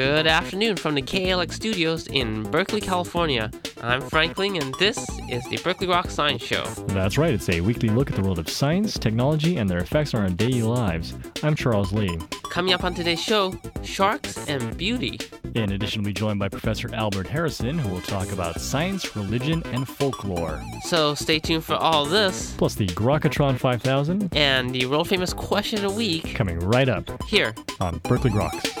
Good afternoon from the KALX studios in Berkeley, California. I'm Frank Ling, and this is the Berkeley Grok Science Show. That's right, it's a weekly look at the world of science, technology, and their effects on our daily lives. I'm Charles Lee. Coming up on today's show, sharks and beauty. In addition, we'll be joined by Professor Albert Harrison, who will talk about science, religion, and folklore. So stay tuned for all this Plus the Grokatron 5000 and the world famous question of the week coming right up here. on Berkeley Groks.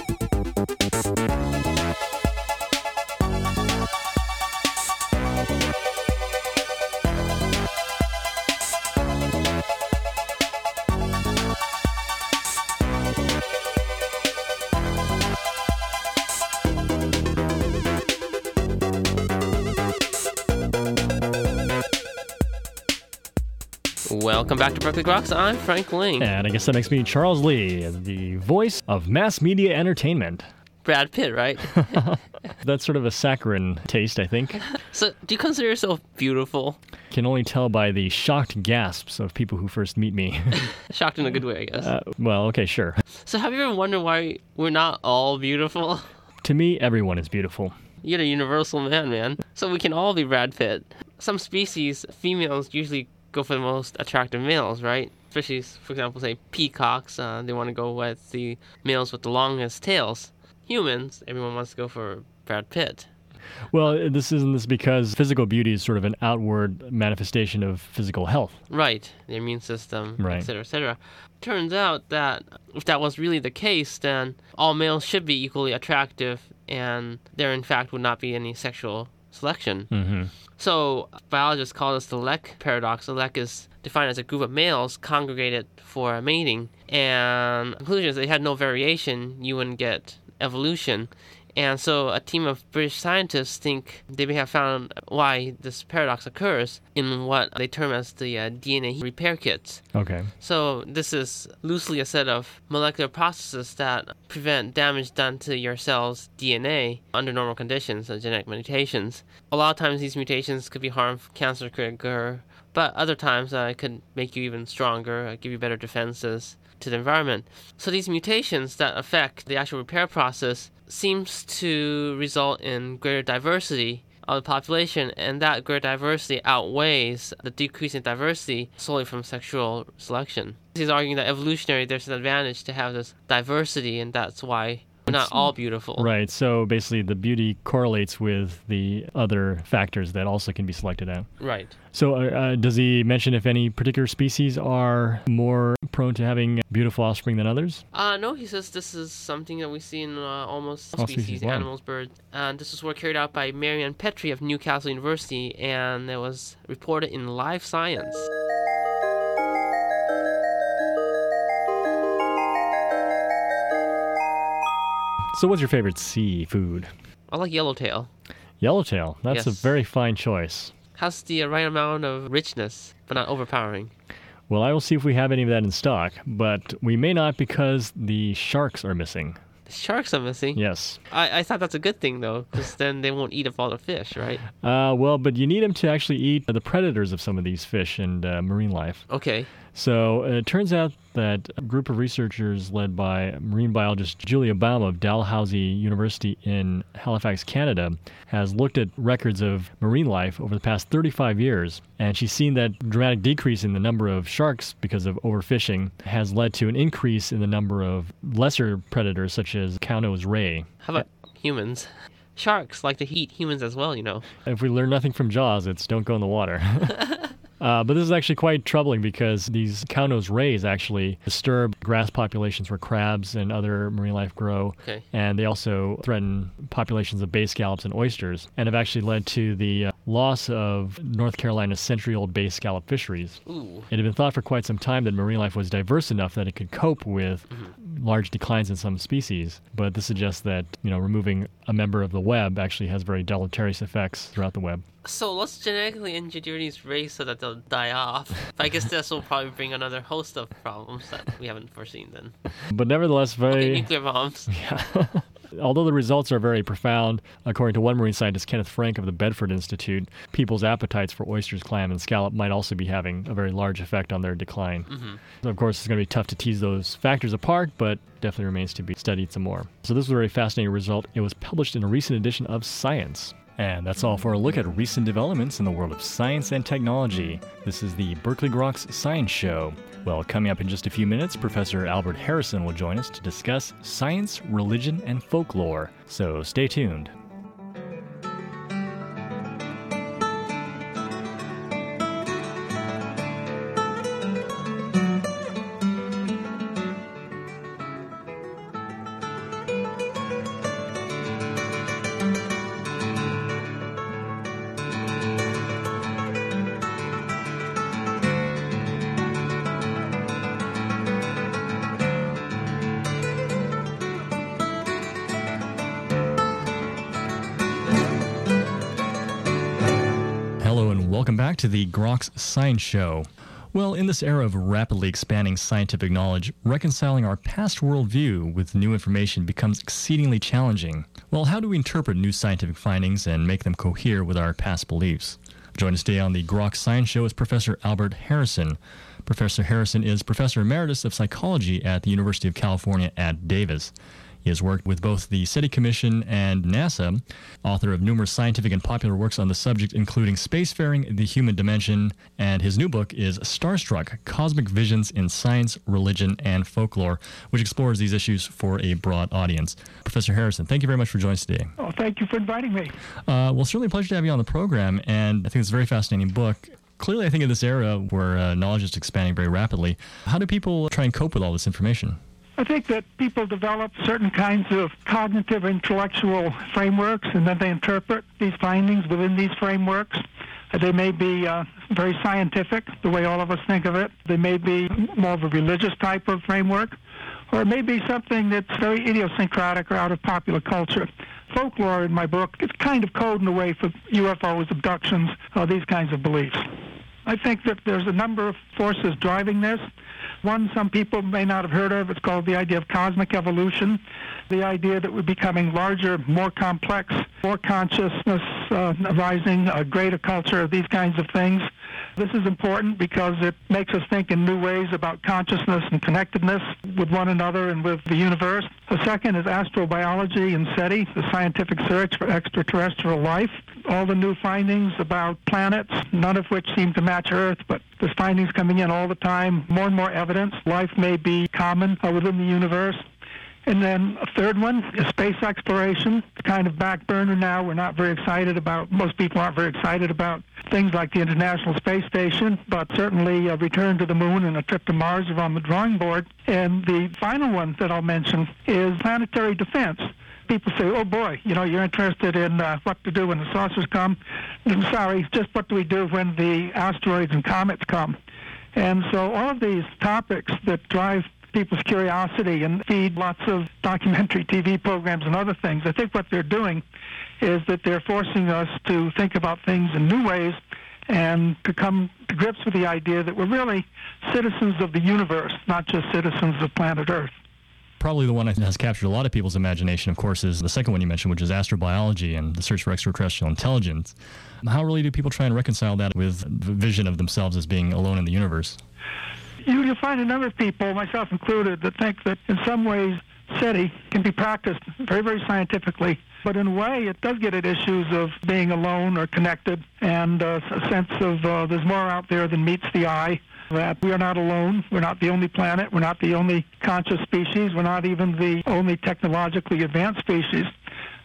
Welcome back to Berkeley Groks. I'm Frank Ling. And I guess that makes me Charles Lee, the voice of mass media entertainment. Brad Pitt, right? That's sort of a saccharine taste, I think. so, do you consider yourself beautiful? Can only tell by the shocked gasps of people who first meet me. Shocked in a good way, I guess. uh, well, okay, sure. so, have you ever wondered why we're not all beautiful? To me, everyone is beautiful. You're a universal man, man. So we can all be Brad Pitt. Some species, females usually go for the most attractive males, right? Especially, for example, say peacocks, uh, they want to go with the males with the longest tails. Humans, everyone wants to go for Brad Pitt. Well, this isn't this because physical beauty is sort of an outward manifestation of physical health. Right, the immune system, Right. etc., etc. Turns out that if that was really the case, then all males should be equally attractive, and there, in fact, would not be any sexual selection. Mm-hmm. So biologists call this the Lek paradox. The Lek is defined as a group of males congregated for a mating, and the conclusion is they had no variation. You wouldn't get evolution. And so a team of British scientists think they may have found why this paradox occurs in what they term as the uh, DNA repair kits. Okay. So this is loosely a set of molecular processes that prevent damage done to your cell's DNA under normal conditions, uh, genetic mutations. A lot of times these mutations could be harmful, cancer could occur, but other times uh, it could make you even stronger, uh, give you better defenses to the environment. So these mutations that affect the actual repair process seems to result in greater diversity of the population, and that greater diversity outweighs the decrease in diversity solely from sexual selection. He's arguing that evolutionary there's an advantage to have this diversity, and that's why we're not all beautiful. Right. So basically, the beauty correlates with the other factors that also can be selected out. Right. So, uh, uh, does he mention if any particular species are more prone to having beautiful offspring than others? Uh, no, he says this is something that we see in uh, almost all All species, species, wow. animals, birds. And this was work carried out by Marion Petrie of Newcastle University, and it was reported in LiveScience. So, what's your favorite seafood? I like yellowtail. Yellowtail. That's a very fine choice. Has the right amount of richness, but not overpowering. Well, I will see if we have any of that in stock, but we may not because the sharks are missing. The sharks are missing. Yes. I, I thought that's a good thing though, because then they won't eat up all the fish, right? Uh, well, but you need them to actually eat the predators of some of these fish and uh, marine life. Okay. So uh, it turns out that a group of researchers led by marine biologist Julia Baum of Dalhousie University in Halifax, Canada, has looked at records of marine life over the past 35 years. And she's seen that dramatic decrease in the number of sharks because of overfishing has led to an increase in the number of lesser predators such as cow-nosed ray. How about humans? Sharks like to eat humans as well, you know. If we learn nothing from Jaws, it's don't go in the water. Uh, but this is actually quite troubling because these cow-nosed rays actually disturb grass populations where crabs and other marine life grow, Okay. and they also threaten populations of bay scallops and oysters, and have actually led to the uh, loss of North Carolina's century-old bay scallop fisheries. Ooh. It had been thought for quite some time that marine life was diverse enough that it could cope with large declines in some species, but this suggests that you know removing a member of the web actually has very deleterious effects throughout the web. So let's genetically engineer these rays so that they'll die off. But I guess this will probably bring another host of problems that we haven't foreseen then. But nevertheless, Okay, very nuclear bombs. yeah. Although the results are very profound, according to one marine scientist, Kenneth Frank of the Bedford Institute, people's appetites for oysters, clam, and scallop might also be having a very large effect on their decline. Mm-hmm. So of course, it's going to be tough to tease those factors apart, but definitely remains to be studied some more. So this was a very fascinating result. It was published in a recent edition of Science. And that's all for a look at recent developments in the world of science and technology. This is the Berkeley Groks Science Show. Well, coming up in just a few minutes, Professor Albert Harrison will join us to discuss science, religion, and folklore. So stay tuned. To the Groks Science Show. Well, in this era of rapidly expanding scientific knowledge, reconciling our past worldview with new information becomes exceedingly challenging. Well, how do we interpret new scientific findings and make them cohere with our past beliefs? Join us today on the Groks Science Show is Professor Albert Harrison. Professor Harrison is Professor Emeritus of Psychology at the University of California at Davis. He has worked with both the SETI Commission and NASA, author of numerous scientific and popular works on the subject, including Spacefaring, The Human Dimension, and his new book is Starstruck Cosmic Visions in Science, Religion, and Folklore, which explores these issues for a broad audience. Professor Harrison, thank you very much for joining us today. Oh, thank you for inviting me. Uh, well, certainly a pleasure to have you on the program, and I think it's a very fascinating book clearly, I think in this era where uh, knowledge is expanding very rapidly, how do people try and cope with all this information? I think that people develop certain kinds of cognitive intellectual frameworks and then they interpret these findings within these frameworks. They may be uh, very scientific, the way all of us think of it. They may be more of a religious type of framework, or it may be something that's very idiosyncratic or out of popular culture. Folklore in my book is kind of coding the way for UFOs, abductions, uh, these kinds of beliefs. I think that there's a number of forces driving this. One some people may not have heard of. It's called the idea of cosmic evolution, the idea that we're becoming larger, more complex, more consciousness uh, arising, a greater culture, of these kinds of things. This is important because it makes us think in new ways about consciousness and connectedness with one another and with the universe. The second is astrobiology and SETI, the scientific search for extraterrestrial life. All the new findings about planets, none of which seem to match Earth, but there's findings coming in all the time, more and more evidence. Life may be common uh, within the universe. And then a third one is space exploration, kind of back burner now. We're not very excited about, most people aren't very excited about things like the International Space Station, but certainly a return to the moon and a trip to Mars are on the drawing board. And the final one that I'll mention is planetary defense people say, "Oh boy, you know, you're interested in uh, what to do when the saucers come." I'm sorry, just what do we do when the asteroids and comets come? And so all of these topics that drive people's curiosity and feed lots of documentary TV programs and other things. I think what they're doing is that they're forcing us to think about things in new ways and to come to grips with the idea that we're really citizens of the universe, not just citizens of planet Earth probably the one that has captured a lot of people's imagination, of course, is the second one you mentioned, which is astrobiology and the search for extraterrestrial intelligence. How really do people try and reconcile that with the vision of themselves as being alone in the universe? You, will find a number of people, myself included, that think that in some ways SETI can be practiced very, very scientifically, but in a way it does get at issues of being alone or connected and uh, a sense of uh, there's more out there than meets the eye that we are not alone. We're not the only planet. We're not the only conscious species. We're not even the only technologically advanced species.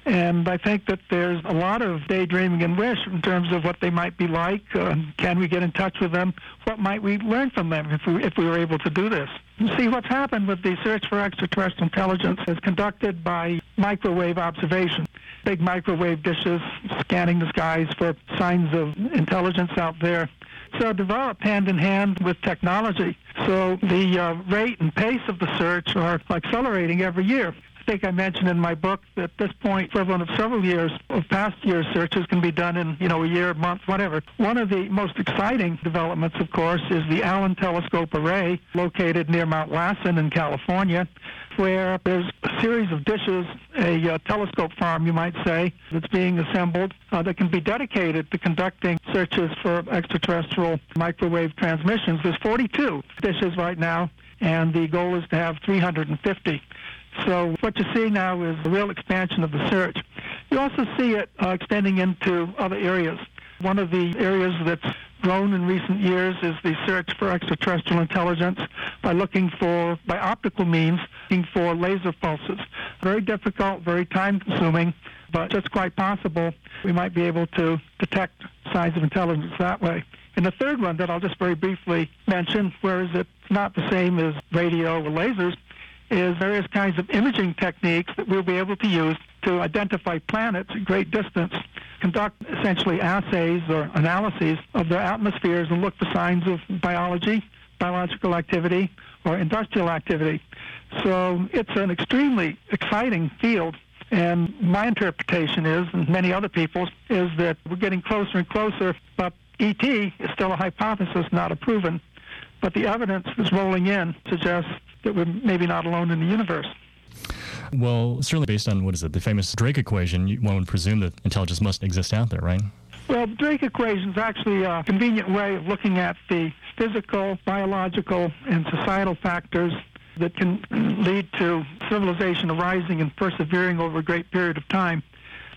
And I think that there's a lot of daydreaming and wish in terms of what they might be like. Uh, can we get in touch with them? What might we learn from them if we, if we were able to do this? You see, what's happened with the search for extraterrestrial intelligence is conducted by microwave observation. Big microwave dishes scanning the skies for signs of intelligence out there So developed hand in hand with technology. So the uh, rate and pace of the search are accelerating every year. Think I mentioned in my book that at this point, equivalent of several years of past years' searches can be done in, you know, a year, a month, whatever. One of the most exciting developments, of course, is the Allen Telescope Array located near Mount Lassen in California where there's a series of dishes, a uh, telescope farm, you might say, that's being assembled uh, that can be dedicated to conducting searches for extraterrestrial microwave transmissions. There's 42 dishes right now, and the goal is to have 350. So what you see now is a real expansion of the search. You also see it uh, extending into other areas. One of the areas that's grown in recent years is the search for extraterrestrial intelligence by looking for, by optical means, looking for laser pulses. Very difficult, very time consuming, but just quite possible we might be able to detect signs of intelligence that way. And the third one that I'll just very briefly mention, whereas it's not the same as radio or lasers, is various kinds of imaging techniques that we'll be able to use to identify planets at great distance, conduct essentially assays or analyses of their atmospheres and look for signs of biology, biological activity, or industrial activity. So it's an extremely exciting field. And my interpretation is, and many other people's, is that we're getting closer and closer, but ET is still a hypothesis, not a proven. But the evidence that's rolling in suggests that we're maybe not alone in the universe. Well, certainly based on what is it, the famous Drake equation, one would presume that intelligence must exist out there, right? Well, the Drake equation is actually a convenient way of looking at the physical, biological, and societal factors that can lead to civilization arising and persevering over a great period of time.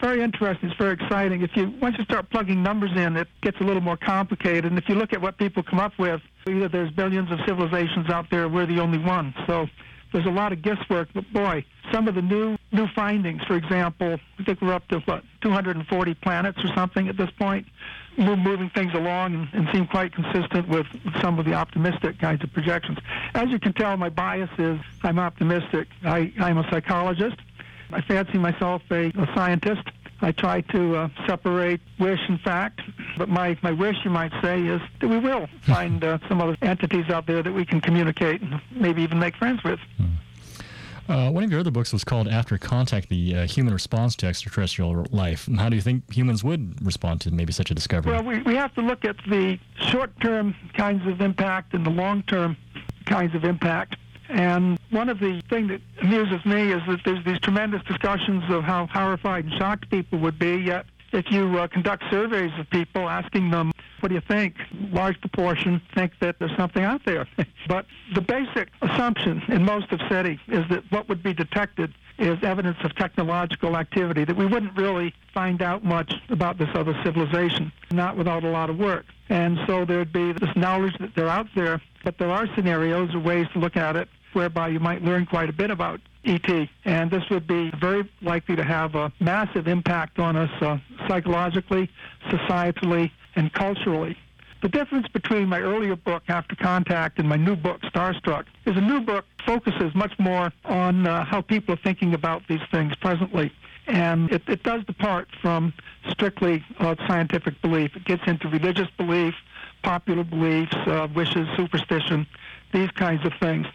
Very interesting. It's very exciting. If you once you start plugging numbers in, it gets a little more complicated. And if you look at what people come up with, either there's billions of civilizations out there, we're the only one. So there's a lot of guesswork, but boy, some of the new new findings, for example, I think we're up to what 240 planets or something at this point, We're moving things along and, and seem quite consistent with some of the optimistic kinds of projections. As you can tell, my bias is I'm optimistic. I, I'm a psychologist. I fancy myself a, a scientist. I try to uh, separate wish and fact, but my, my wish, you might say, is that we will find uh, some other entities out there that we can communicate and maybe even make friends with. Hmm. Uh, one of your other books was called After Contact The uh, Human Response to Extraterrestrial Life. How do you think humans would respond to maybe such a discovery? Well, we, we have to look at the short term kinds of impact and the long term kinds of impact. And one of the things that amuses me is that there's these tremendous discussions of how horrified and shocked people would be, yet if you uh, conduct surveys of people asking them, what do you think? Large proportion think that there's something out there. but the basic assumption in most of SETI is that what would be detected is evidence of technological activity, that we wouldn't really find out much about this other civilization, not without a lot of work. And so there'd be this knowledge that they're out there, but there are scenarios or ways to look at it whereby you might learn quite a bit about ET. And this would be very likely to have a massive impact on us uh, psychologically, societally, and culturally. The difference between my earlier book, After Contact, and my new book, Starstruck, is a new book focuses much more on uh, how people are thinking about these things presently. And it, it does depart from strictly uh, scientific belief. It gets into religious belief, popular beliefs, uh, wishes, superstition, these kinds of things.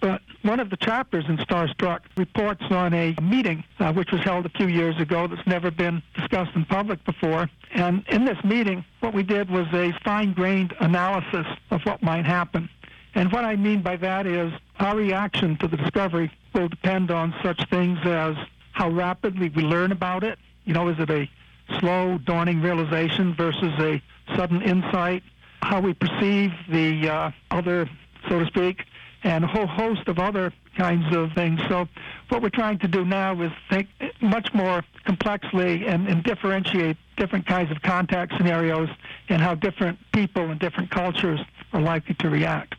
But one of the chapters in Starstruck reports on a meeting uh, which was held a few years ago that's never been discussed in public before. And in this meeting, what we did was a fine grained analysis of what might happen. And what I mean by that is our reaction to the discovery will depend on such things as how rapidly we learn about it. You know, is it a slow, dawning realization versus a sudden insight? How we perceive the uh, other, so to speak, and a whole host of other kinds of things. So what we're trying to do now is think much more complexly and, and differentiate different kinds of contact scenarios and how different people and different cultures are likely to react.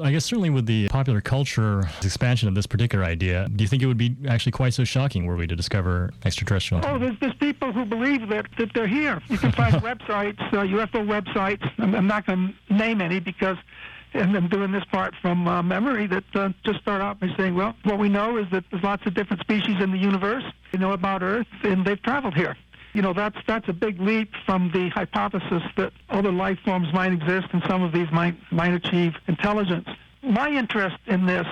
I guess certainly with the popular culture expansion of this particular idea, do you think it would be actually quite so shocking were we to discover extraterrestrial? Oh, there's, there's people who believe that, that they're here. You can find websites, uh, UFO websites. I'm, I'm not going to name any because and I'm doing this part from uh, memory that uh, just start out by saying, well, what we know is that there's lots of different species in the universe. They know about Earth, and they've traveled here. You know, that's that's a big leap from the hypothesis that other life forms might exist and some of these might might achieve intelligence. My interest in this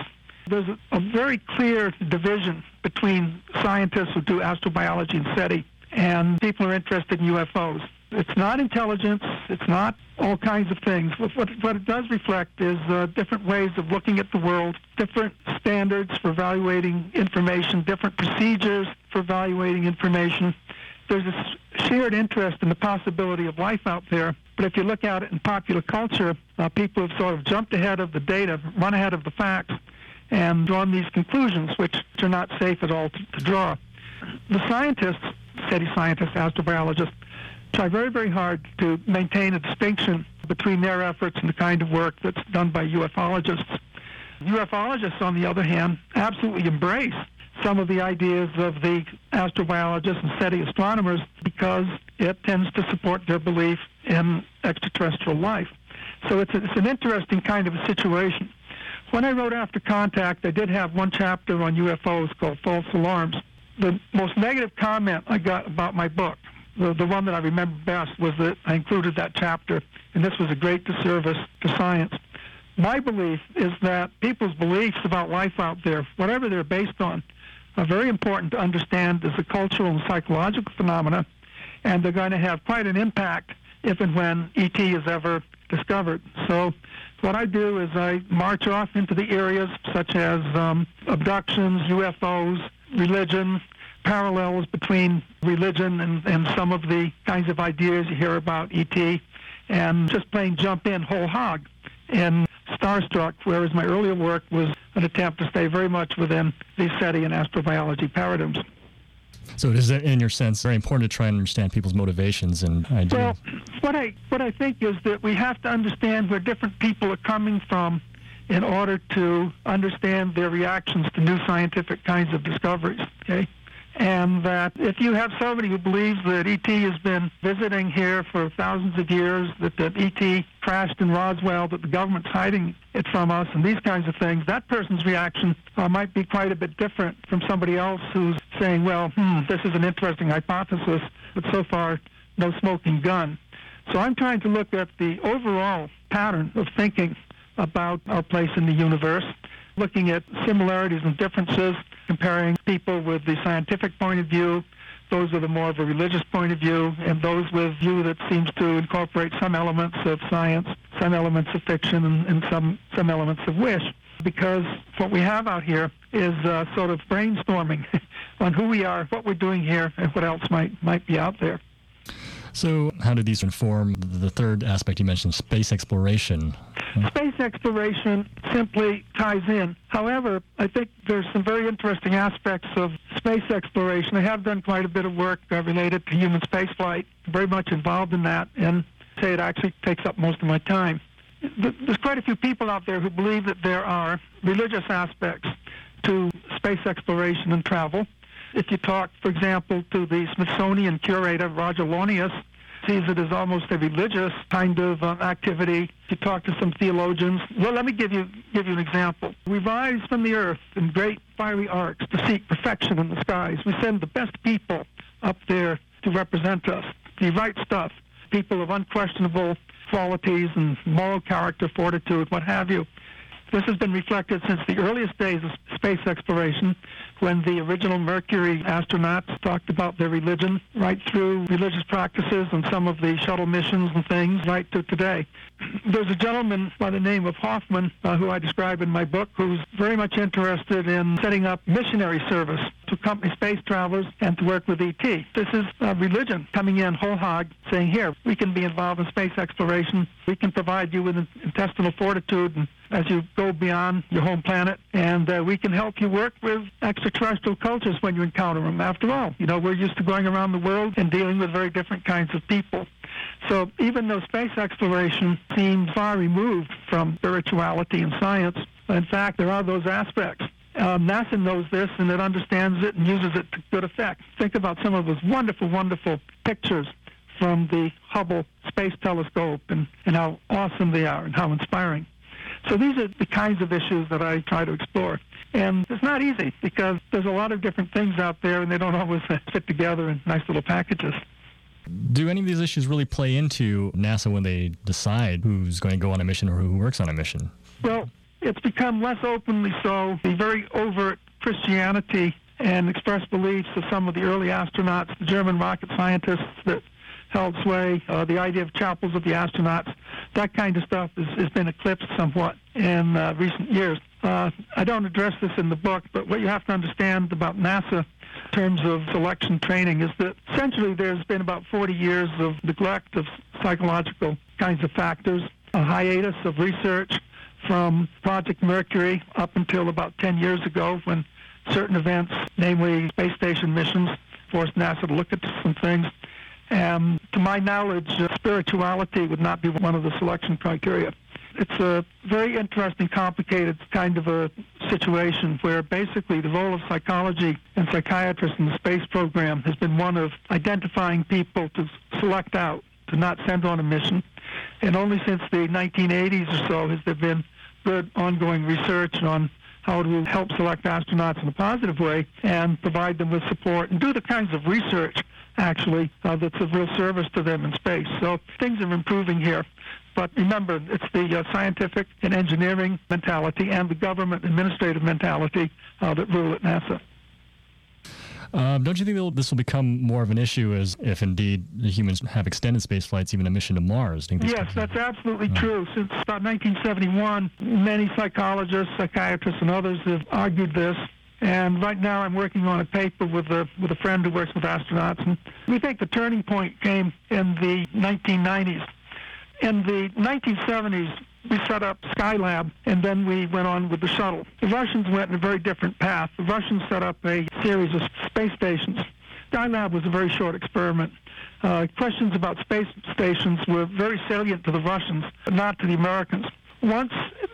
there's a, a very clear division between scientists who do astrobiology and SETI and people who are interested in UFOs. It's not intelligence. It's not all kinds of things. What, what it does reflect is uh, different ways of looking at the world, different standards for evaluating information, different procedures for evaluating information. There's a shared interest in the possibility of life out there. But if you look at it in popular culture, uh, people have sort of jumped ahead of the data, run ahead of the facts, and drawn these conclusions, which are not safe at all to, to draw. The scientists, SETI scientists, astrobiologists, try very, very hard to maintain a distinction between their efforts and the kind of work that's done by ufologists. Ufologists, on the other hand, absolutely embrace some of the ideas of the astrobiologists and SETI astronomers because it tends to support their belief in extraterrestrial life. So it's, a, it's an interesting kind of a situation. When I wrote After Contact, I did have one chapter on UFOs called False Alarms. The most negative comment I got about my book, the, the one that I remember best, was that I included that chapter, and this was a great disservice to science. My belief is that people's beliefs about life out there, whatever they're based on, are very important to understand as a cultural and psychological phenomena, and they're going to have quite an impact if and when ET is ever discovered. So what I do is I march off into the areas such as um, abductions, UFOs, religion, parallels between religion and, and some of the kinds of ideas you hear about ET, and just plain jump in whole hog. And Starstruck, whereas my earlier work was an attempt to stay very much within the SETI and astrobiology paradigms. So it is, in your sense, very important to try and understand people's motivations and ideas. Well, what I what I think is that we have to understand where different people are coming from in order to understand their reactions to new scientific kinds of discoveries. Okay, and that if you have somebody who believes that ET has been visiting here for thousands of years, that, that ET crashed in Roswell, that the government's hiding it from us, and these kinds of things, that person's reaction uh, might be quite a bit different from somebody else who's saying, well, hmm, this is an interesting hypothesis, but so far, no smoking gun. So I'm trying to look at the overall pattern of thinking about our place in the universe looking at similarities and differences, comparing people with the scientific point of view, those with a more of a religious point of view, and those with view that seems to incorporate some elements of science, some elements of fiction, and, and some, some elements of wish. Because what we have out here is uh, sort of brainstorming on who we are, what we're doing here, and what else might, might be out there. So, how do these inform the third aspect you mentioned, space exploration? Space exploration simply ties in. However, I think there's some very interesting aspects of space exploration. I have done quite a bit of work related to human spaceflight, very much involved in that, and say it actually takes up most of my time. There's quite a few people out there who believe that there are religious aspects to space exploration and travel. If you talk, for example, to the Smithsonian curator, Roger Launius, sees it as almost a religious kind of uh, activity. You talk to some theologians. Well, let me give you give you an example. We rise from the earth in great fiery arcs to seek perfection in the skies. We send the best people up there to represent us, the right stuff, people of unquestionable qualities and moral character, fortitude, what have you. This has been reflected since the earliest days of space exploration when the original Mercury astronauts talked about their religion, right through religious practices and some of the shuttle missions and things, right to today. There's a gentleman by the name of Hoffman, uh, who I describe in my book, who's very much interested in setting up missionary service accompany space travelers and to work with ET. This is a religion coming in whole hog, saying, here, we can be involved in space exploration. We can provide you with intestinal fortitude and as you go beyond your home planet, and uh, we can help you work with extraterrestrial cultures when you encounter them. After all, you know, we're used to going around the world and dealing with very different kinds of people. So even though space exploration seems far removed from spirituality and science, in fact, there are those aspects. Uh, NASA knows this and it understands it and uses it to good effect. Think about some of those wonderful, wonderful pictures from the Hubble Space Telescope and, and how awesome they are and how inspiring. So these are the kinds of issues that I try to explore. And it's not easy because there's a lot of different things out there and they don't always fit together in nice little packages. Do any of these issues really play into NASA when they decide who's going to go on a mission or who works on a mission? Well, it's become less openly so. The very overt Christianity and expressed beliefs of some of the early astronauts, the German rocket scientists that held sway, uh, the idea of chapels of the astronauts, that kind of stuff has, has been eclipsed somewhat in uh, recent years. Uh, I don't address this in the book, but what you have to understand about NASA in terms of selection training is that essentially there's been about 40 years of neglect of psychological kinds of factors, a hiatus of research from Project Mercury up until about 10 years ago when certain events, namely space station missions, forced NASA to look at some things. And to my knowledge, uh, spirituality would not be one of the selection criteria. It's a very interesting, complicated kind of a situation where basically the role of psychology and psychiatrists in the space program has been one of identifying people to select out, to not send on a mission. And only since the 1980s or so has there been good ongoing research on how to help select astronauts in a positive way and provide them with support and do the kinds of research actually uh, that's of real service to them in space. So things are improving here. But remember, it's the uh, scientific and engineering mentality and the government administrative mentality uh, that rule at NASA. Um, don't you think this will become more of an issue as if indeed the humans have extended space flights, even a mission to Mars? yes, that's absolutely oh. true. Since about 1971, many psychologists, psychiatrists, and others have argued this. And right now, I'm working on a paper with a with a friend who works with astronauts, and we think the turning point came in the 1990s. In the 1970s, we set up Skylab, and then we went on with the shuttle. The Russians went in a very different path. The Russians set up a series of space stations. Skylab was a very short experiment. Uh, questions about space stations were very salient to the Russians, not to the Americans. Once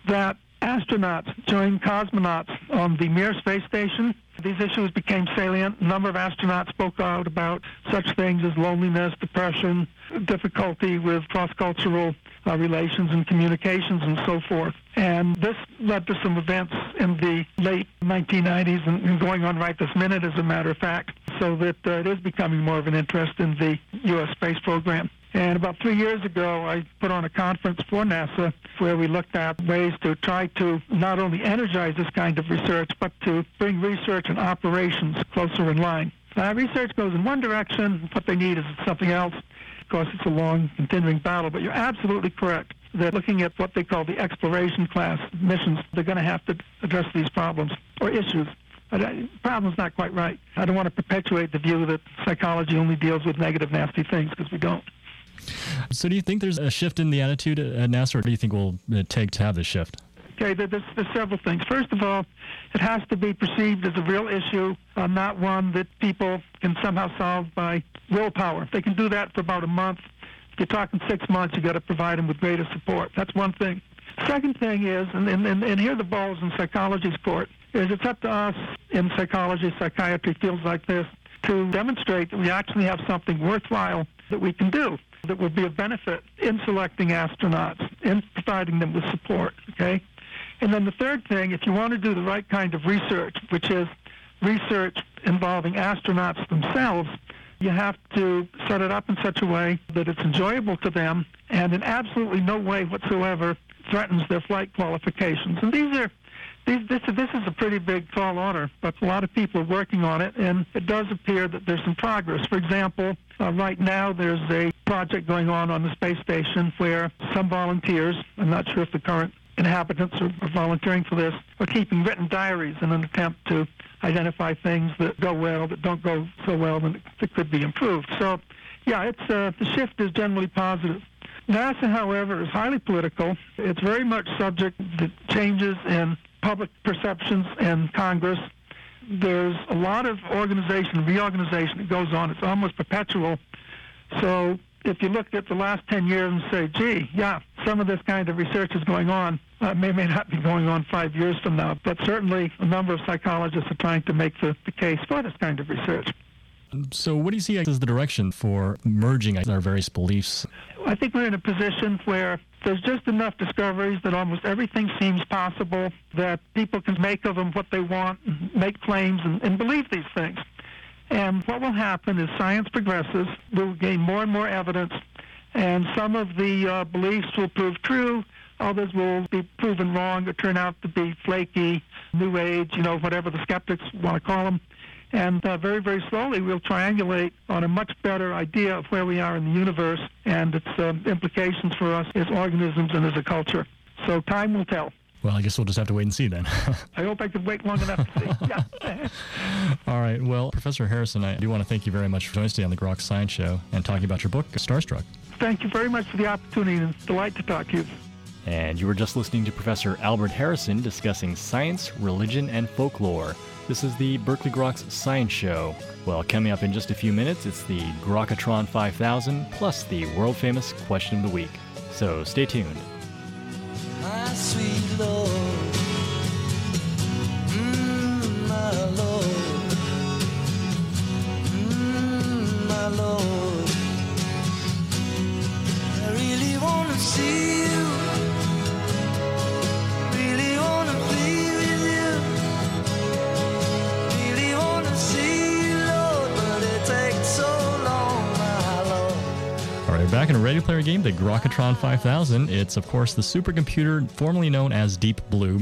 that astronauts joined cosmonauts on the Mir space station, these issues became salient. A number of astronauts spoke out about such things as loneliness, depression, difficulty with cross-cultural uh, relations and communications and so forth. And this led to some events in the late 1990s and, and going on right this minute, as a matter of fact, so that uh, it is becoming more of an interest in the U.S. space program. And about three years ago, I put on a conference for NASA where we looked at ways to try to not only energize this kind of research, but to bring research and operations closer in line. Uh, research goes in one direction, what they need is something else. Of course, it's a long, continuing battle, but you're absolutely correct that looking at what they call the exploration class missions, they're going to have to address these problems or issues. But uh, problem's not quite right. I don't want to perpetuate the view that psychology only deals with negative, nasty things because we don't. So, do you think there's a shift in the attitude at NASA, or do you think will take to have this shift? Okay, there's, there's several things. First of all, it has to be perceived as a real issue, uh, not one that people can somehow solve by willpower. If they can do that for about a month, if you're talking six months, you've got to provide them with greater support. That's one thing. Second thing is, and, and, and here the ball's in psychology's court, is it's up to us in psychology, psychiatry, fields like this, to demonstrate that we actually have something worthwhile that we can do that would be of benefit in selecting astronauts, in providing them with support, okay? And then the third thing, if you want to do the right kind of research, which is research involving astronauts themselves, you have to set it up in such a way that it's enjoyable to them and in absolutely no way whatsoever threatens their flight qualifications. And these are these, this, this is a pretty big tall order, but a lot of people are working on it, and it does appear that there's some progress. For example, uh, right now there's a project going on on the space station where some volunteers, I'm not sure if the current inhabitants are, are volunteering for this, are keeping written diaries in an attempt to identify things that go well, that don't go so well, and that could be improved. So, yeah, it's uh, the shift is generally positive. NASA, however, is highly political. It's very much subject to changes in public perceptions in Congress. There's a lot of organization, reorganization that goes on. It's almost perpetual. So if you look at the last 10 years and say, gee, yeah, some of this kind of research is going on, uh, may may not be going on five years from now, but certainly a number of psychologists are trying to make the, the case for this kind of research. So, what do you see as the direction for merging our various beliefs? I think we're in a position where there's just enough discoveries that almost everything seems possible, that people can make of them what they want, make claims, and, and believe these things. And what will happen is science progresses, we'll gain more and more evidence, and some of the uh, beliefs will prove true, Others will be proven wrong or turn out to be flaky, new age, you know, whatever the skeptics want to call them. And uh, very, very slowly, we'll triangulate on a much better idea of where we are in the universe and its uh, implications for us as organisms and as a culture. So time will tell. Well, I guess we'll just have to wait and see then. I hope I can wait long enough to see. Yeah. All right. Well, Professor Harrison, I do want to thank you very much for joining us today on the Grok Science Show and talking about your book, Starstruck. Thank you very much for the opportunity and it's a delight to talk to you. And you were just listening to Professor Albert Harrison discussing science, religion, and folklore. This is the Berkeley Groks Science Show. Well, coming up in just a few minutes, it's the Grokatron 5000 plus the world famous question of the week. So stay tuned. my sweet Lord. Mm, mm, Ready Player game, the Grokatron 5000. It's, of course, the supercomputer formerly known as Deep Blue.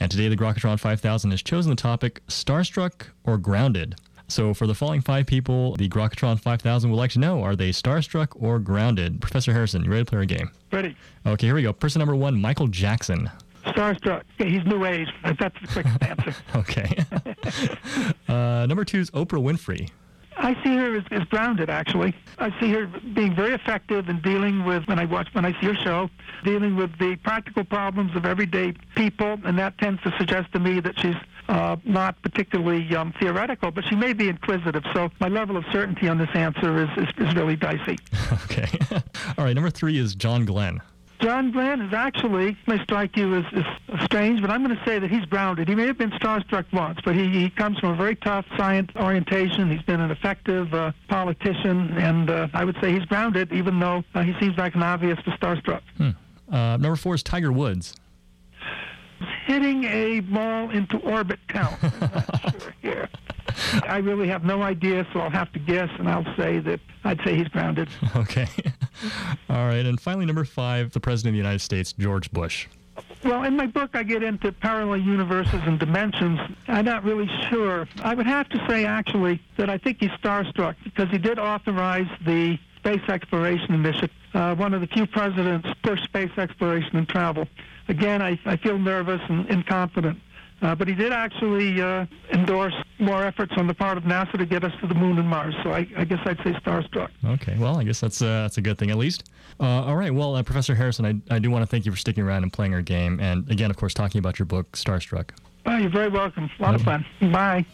And today, the Grokatron 5000 has chosen the topic Starstruck or Grounded. So, for the following five people, the Grokatron 5000 would like to know are they starstruck or grounded? Professor Harrison, you ready to play our game? Ready. Okay, here we go. Person number one, Michael Jackson. Starstruck. Okay, he's new age. That's the quick answer. Okay. uh, number two is Oprah Winfrey. I see her as, as grounded, actually. I see her being very effective in dealing with, when I watch, when I see her show, dealing with the practical problems of everyday people, and that tends to suggest to me that she's uh, not particularly um, theoretical, but she may be inquisitive. So my level of certainty on this answer is, is, is really dicey. Okay. All right, number three is John Glenn. John Glenn is actually, may strike you as, as strange, but I'm going to say that he's grounded. He may have been starstruck once, but he, he comes from a very tough science orientation. He's been an effective uh, politician, and uh, I would say he's grounded, even though uh, he seems like an obvious for starstruck. Uh, number four is Tiger Woods. Hitting a ball into orbit count. I'm not sure here. I really have no idea, so I'll have to guess, and I'll say that I'd say he's grounded. Okay. All right, and finally, number five, the President of the United States, George Bush. Well, in my book, I get into parallel universes and dimensions. I'm not really sure. I would have to say, actually, that I think he's starstruck because he did authorize the space exploration initiative. Uh, one of the few presidents pushed space exploration and travel. Again, I, I feel nervous and incompetent. Uh, but he did actually uh, endorse more efforts on the part of NASA to get us to the moon and Mars. So I, I guess I'd say starstruck. Okay, well, I guess that's uh, that's a good thing at least. Uh, all right, well, uh, Professor Harrison, I, I do want to thank you for sticking around and playing our game, and again, of course, talking about your book, Starstruck. Oh, you're very welcome. A lot of fun. Bye.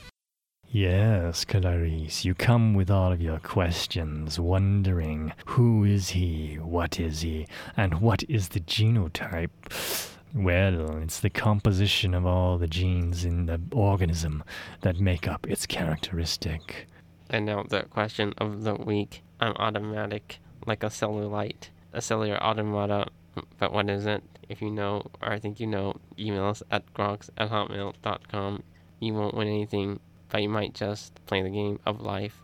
Yes, Clarice, you come with all of your questions, wondering who is he, what is he, and what is the genotype. Well, it's the composition of all the genes in the organism that make up its characteristic. And now the question of the week. I'm automatic, like a cellulite, a cellular automata. But what is it? If you know, or I think you know, email us at groks at hotmail.com. You won't win anything, but you might just play the game of life.